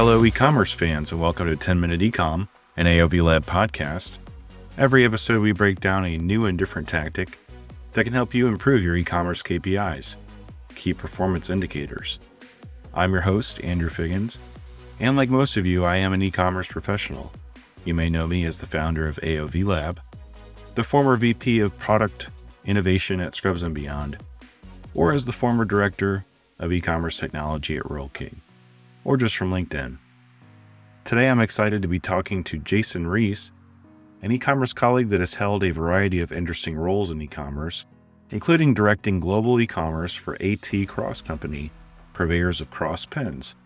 Hello, e commerce fans, and welcome to 10 Minute Ecom, an AOV Lab podcast. Every episode, we break down a new and different tactic that can help you improve your e commerce KPIs, key performance indicators. I'm your host, Andrew Figgins, and like most of you, I am an e commerce professional. You may know me as the founder of AOV Lab, the former VP of Product Innovation at Scrubs and Beyond, or as the former Director of E commerce Technology at Rural King, or just from LinkedIn. Today, I'm excited to be talking to Jason Reis, an e commerce colleague that has held a variety of interesting roles in e commerce, including directing global e commerce for AT Cross Company, purveyors of cross pens.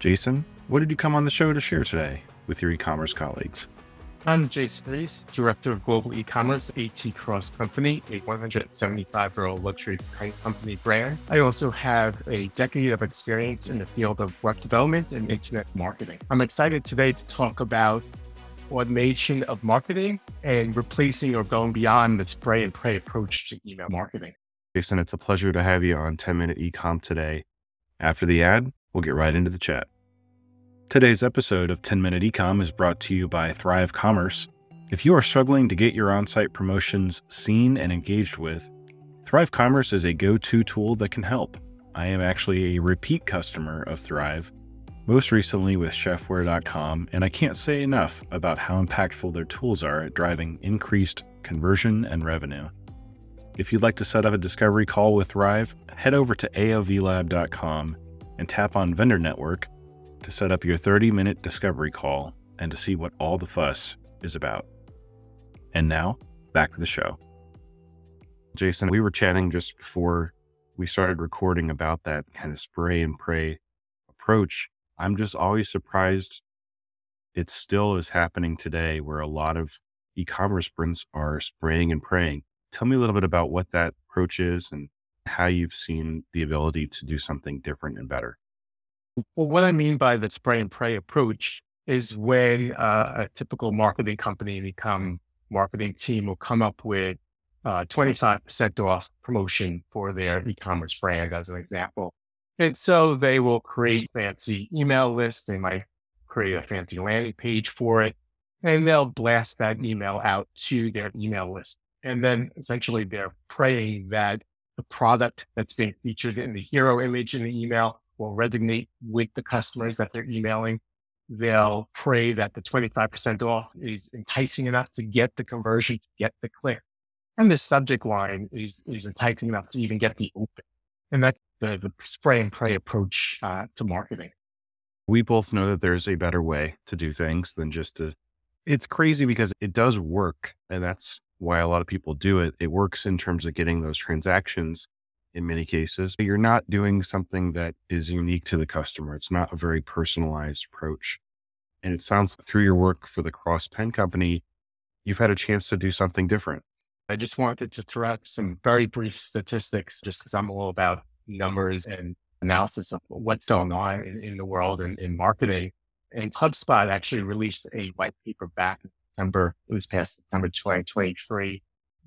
Jason, what did you come on the show to share today with your e commerce colleagues? I'm Jason Reis, Director of Global E-commerce, AT Cross Company, a 175-year-old luxury company brand. I also have a decade of experience in the field of web development and internet marketing. I'm excited today to talk about automation of marketing and replacing or going beyond the spray and pray approach to email marketing. Jason, it's a pleasure to have you on 10 Minute Ecom today. After the ad, we'll get right into the chat. Today's episode of 10 Minute Ecom is brought to you by Thrive Commerce. If you are struggling to get your on site promotions seen and engaged with, Thrive Commerce is a go to tool that can help. I am actually a repeat customer of Thrive, most recently with chefware.com, and I can't say enough about how impactful their tools are at driving increased conversion and revenue. If you'd like to set up a discovery call with Thrive, head over to aovlab.com and tap on Vendor Network to set up your 30 minute discovery call and to see what all the fuss is about. And now, back to the show. Jason, we were chatting just before we started recording about that kind of spray and pray approach. I'm just always surprised it still is happening today where a lot of e commerce sprints are spraying and praying. Tell me a little bit about what that approach is and how you've seen the ability to do something different and better. Well, what I mean by the spray and pray approach is when uh, a typical marketing company, become marketing team will come up with uh, 25% off promotion for their e-commerce brand as an example. And so they will create fancy email lists. They might create a fancy landing page for it and they'll blast that email out to their email list. And then essentially they're praying that the product that's being featured in the hero image in the email will resonate with the customers that they're emailing. They'll pray that the 25% off is enticing enough to get the conversion, to get the click. And the subject line is, is enticing enough to even get the open. And that's the, the spray and pray approach uh, to marketing. We both know that there's a better way to do things than just to. It's crazy because it does work. And that's why a lot of people do it. It works in terms of getting those transactions in many cases. You're not doing something that is unique to the customer. It's not a very personalized approach. And it sounds through your work for the Cross Pen Company, you've had a chance to do something different. I just wanted to throw out some very brief statistics just because I'm all about numbers and analysis of what's going on in, in the world and in marketing. And HubSpot actually released a white paper back in September, it was past September 2023,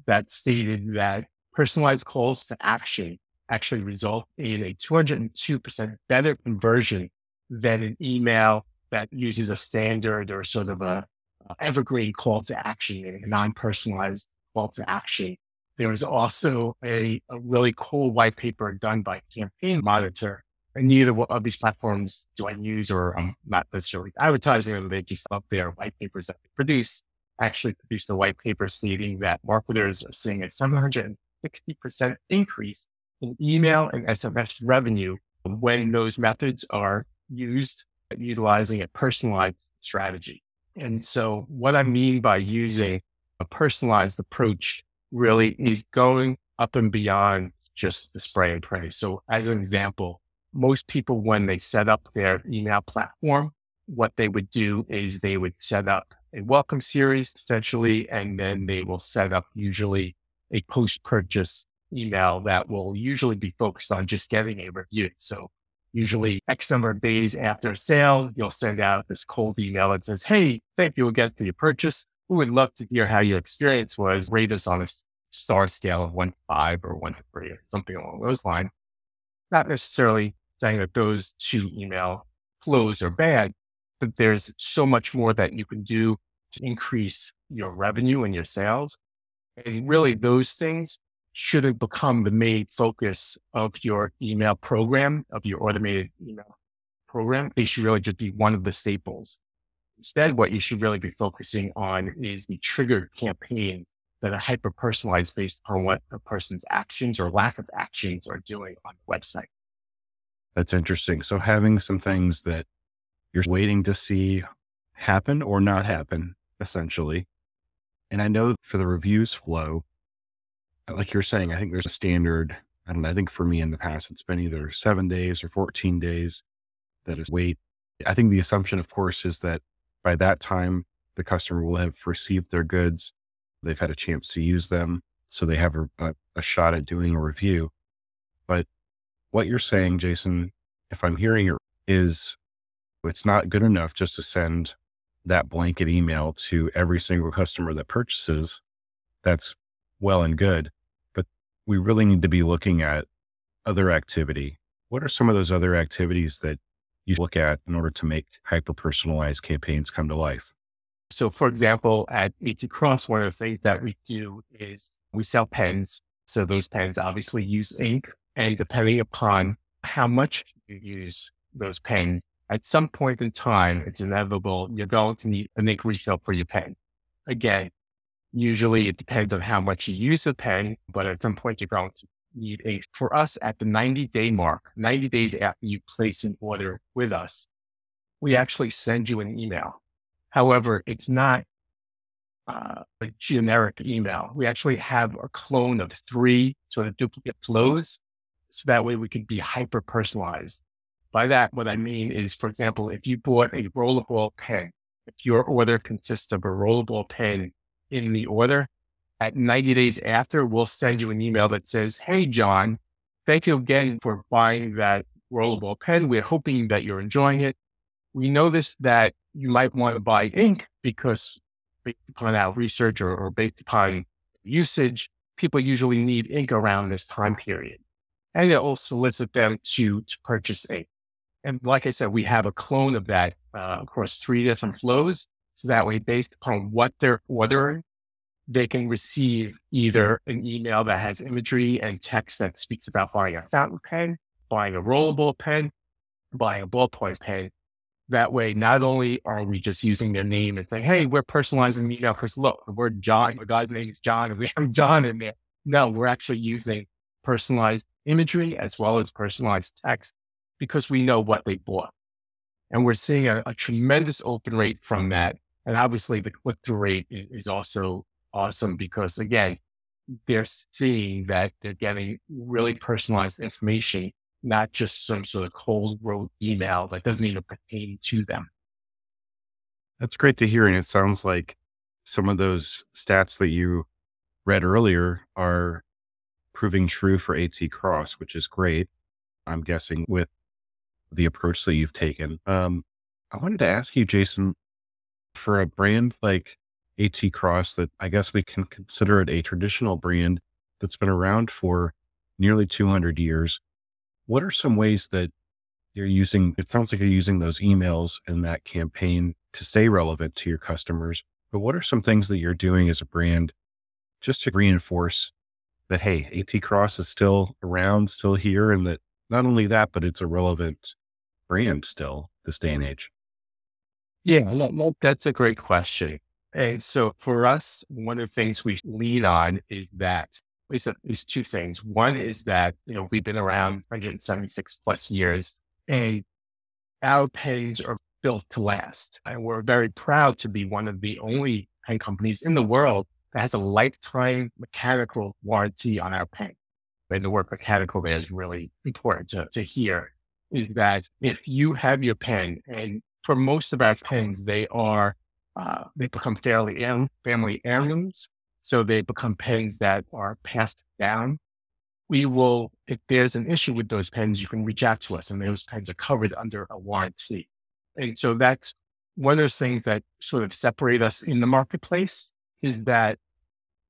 that stated that personalized calls to action actually result in a 202% better conversion than an email that uses a standard or sort of a, a evergreen call to action, a non-personalized call to action. There was also a, a really cool white paper done by Campaign Monitor. And neither of these platforms do I use or I'm not necessarily advertising them. They just up their white papers that they produce actually produced a white paper stating that marketers are seeing a 700 60% increase in email and SMS revenue when those methods are used utilizing a personalized strategy. And so what I mean by using a personalized approach really is going up and beyond just the spray and pray. So as an example, most people, when they set up their email platform, what they would do is they would set up a welcome series essentially, and then they will set up usually a post purchase email that will usually be focused on just getting a review. So usually X number of days after a sale, you'll send out this cold email that says, Hey, thank you again for your purchase. We would love to hear how your experience was. Rate us on a star scale of one to five or one to three or something along those lines. Not necessarily saying that those two email flows are bad, but there's so much more that you can do to increase your revenue and your sales. And really those things should have become the main focus of your email program, of your automated email program. They should really just be one of the staples. Instead, what you should really be focusing on is the triggered campaigns that are hyper personalized based on what a person's actions or lack of actions are doing on the website. That's interesting. So having some things that you're waiting to see happen or not happen, essentially. And I know for the reviews flow, uh, like you're saying, I think there's a standard. I don't know. I think for me in the past, it's been either seven days or 14 days that is wait. I think the assumption, of course, is that by that time, the customer will have received their goods. They've had a chance to use them. So they have a, a shot at doing a review. But what you're saying, Jason, if I'm hearing it, is it's not good enough just to send that blanket email to every single customer that purchases. That's well and good, but we really need to be looking at other activity. What are some of those other activities that you look at in order to make hyper personalized campaigns come to life? So, for example, at AT Cross, one of the things that we do is we sell pens. So, those pens obviously use ink. And depending upon how much you use those pens, at some point in time, it's inevitable you're going to need an ink refill for your pen. Again, usually it depends on how much you use the pen, but at some point you're going to need a, For us, at the 90 day mark, 90 days after you place an order with us, we actually send you an email. However, it's not uh, a generic email. We actually have a clone of three sort of duplicate flows. So that way we can be hyper personalized. By that, what I mean is, for example, if you bought a rollerball pen, if your order consists of a rollerball pen in the order, at 90 days after, we'll send you an email that says, Hey, John, thank you again for buying that rollerball pen. We're hoping that you're enjoying it. We noticed that you might want to buy ink because based upon our research or, or based upon usage, people usually need ink around this time period. And it will solicit them to, to purchase ink. And like I said, we have a clone of that uh, across three different flows. So that way, based upon what they're ordering, they can receive either an email that has imagery and text that speaks about buying a fountain pen, buying a rollerball pen, buying a ballpoint pen. That way, not only are we just using their name and saying, hey, we're personalizing the email because look, the word John, the guy's name is John, and we have John in there. No, we're actually using personalized imagery as well as personalized text because we know what they bought. And we're seeing a, a tremendous open rate from that. And obviously the click through rate is also awesome because again, they're seeing that they're getting really personalized information, not just some sort of cold road email that doesn't even pertain to them. That's great to hear. And it sounds like some of those stats that you read earlier are proving true for AT Cross, which is great. I'm guessing with the approach that you've taken. Um, I wanted to ask you, Jason, for a brand like AT Cross, that I guess we can consider it a traditional brand that's been around for nearly 200 years. What are some ways that you're using? It sounds like you're using those emails and that campaign to stay relevant to your customers. But what are some things that you're doing as a brand just to reinforce that, hey, AT Cross is still around, still here, and that not only that, but it's a relevant brand still this day and age? Yeah, that's a great question. And so for us, one of the things we lean on is that is, it's two things. One is that, you know, we've been around 176 plus years and our pens are built to last. And we're very proud to be one of the only pen companies in the world that has a lifetime mechanical warranty on our pen. And the word mechanical is really important to, to hear is that if you have your pen, and for most of our pens, they are uh, they become fairly family heirlooms, so they become pens that are passed down. We will, if there's an issue with those pens, you can reach out to us, and those pens are covered under a warranty. And so that's one of those things that sort of separate us in the marketplace is that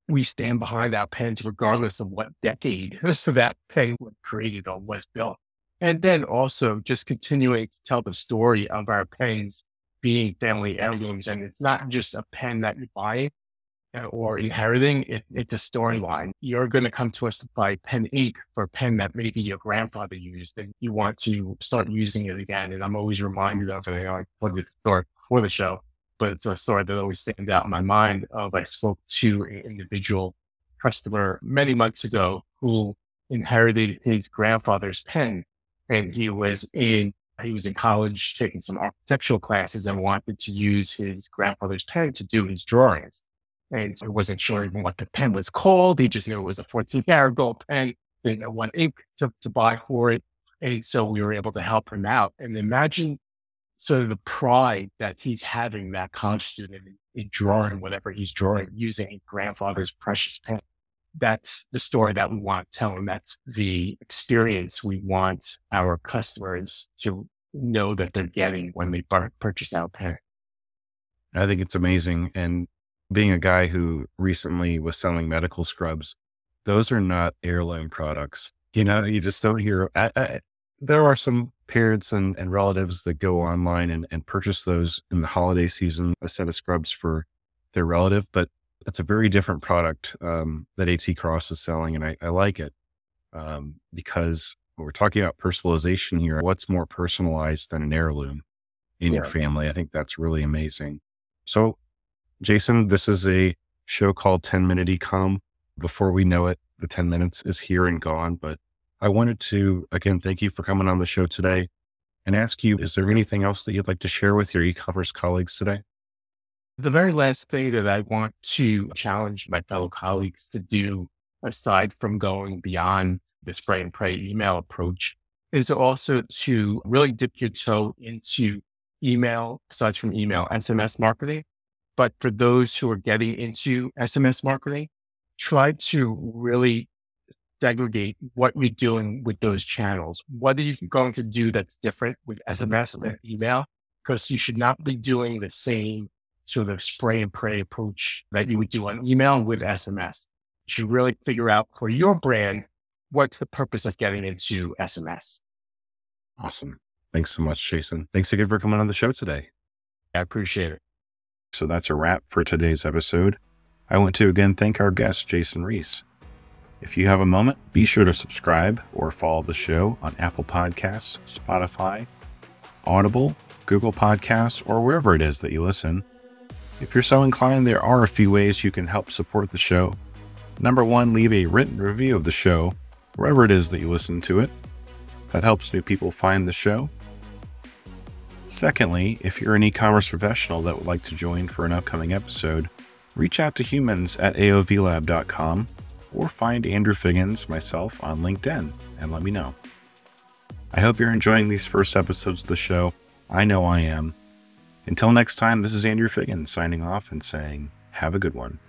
we stand behind our pens regardless of what decade that pen was created or was built. And then also just continuing to tell the story of our pens being family heirlooms. And it's not just a pen that you buy uh, or inheriting, it, it's a storyline. You're going to come to us buy pen ink for a pen that maybe your grandfather used and you want to start using it again. And I'm always reminded of it. I put it story for the show, but it's a story that always stands out in my mind of I spoke to an individual customer many months ago who inherited his grandfather's pen and he was in he was in college taking some architectural classes and wanted to use his grandfather's pen to do his drawings. And I wasn't sure even what the pen was called. He just knew it was a 14 karat gold pen, didn't know what ink to, to buy for it. And so we were able to help him out. And imagine sort of the pride that he's having that college student in, in drawing whatever he's drawing using his grandfather's precious pen that's the story that we want to tell and that's the experience we want our customers to know that they're getting when they purchase our pen. I think it's amazing. And being a guy who recently was selling medical scrubs, those are not heirloom products. You know, you just don't hear. I, I, there are some parents and, and relatives that go online and, and purchase those in the holiday season, a set of scrubs for their relative, but it's a very different product um, that HC Cross is selling, and I, I like it um, because we're talking about personalization here. What's more personalized than an heirloom in yeah. your family? I think that's really amazing. So, Jason, this is a show called 10 Minute Ecom. Before we know it, the 10 minutes is here and gone. But I wanted to, again, thank you for coming on the show today and ask you, is there anything else that you'd like to share with your e commerce colleagues today? The very last thing that I want to challenge my fellow colleagues to do, aside from going beyond the spray and pray email approach, is also to really dip your toe into email, aside from email, SMS marketing. But for those who are getting into SMS marketing, try to really segregate what you're doing with those channels. What are you going to do that's different with SMS and email? Because you should not be doing the same sort of spray and pray approach that you would do on email with SMS. You should really figure out for your brand what's the purpose of getting into SMS. Awesome. Thanks so much, Jason. Thanks again for coming on the show today. I appreciate it. So that's a wrap for today's episode. I want to again thank our guest, Jason Reis. If you have a moment, be sure to subscribe or follow the show on Apple Podcasts, Spotify, Audible, Google Podcasts, or wherever it is that you listen. If you're so inclined, there are a few ways you can help support the show. Number one, leave a written review of the show, wherever it is that you listen to it. That helps new people find the show. Secondly, if you're an e commerce professional that would like to join for an upcoming episode, reach out to humans at aovlab.com or find Andrew Figgins, myself, on LinkedIn and let me know. I hope you're enjoying these first episodes of the show. I know I am. Until next time, this is Andrew Figgins signing off and saying, have a good one.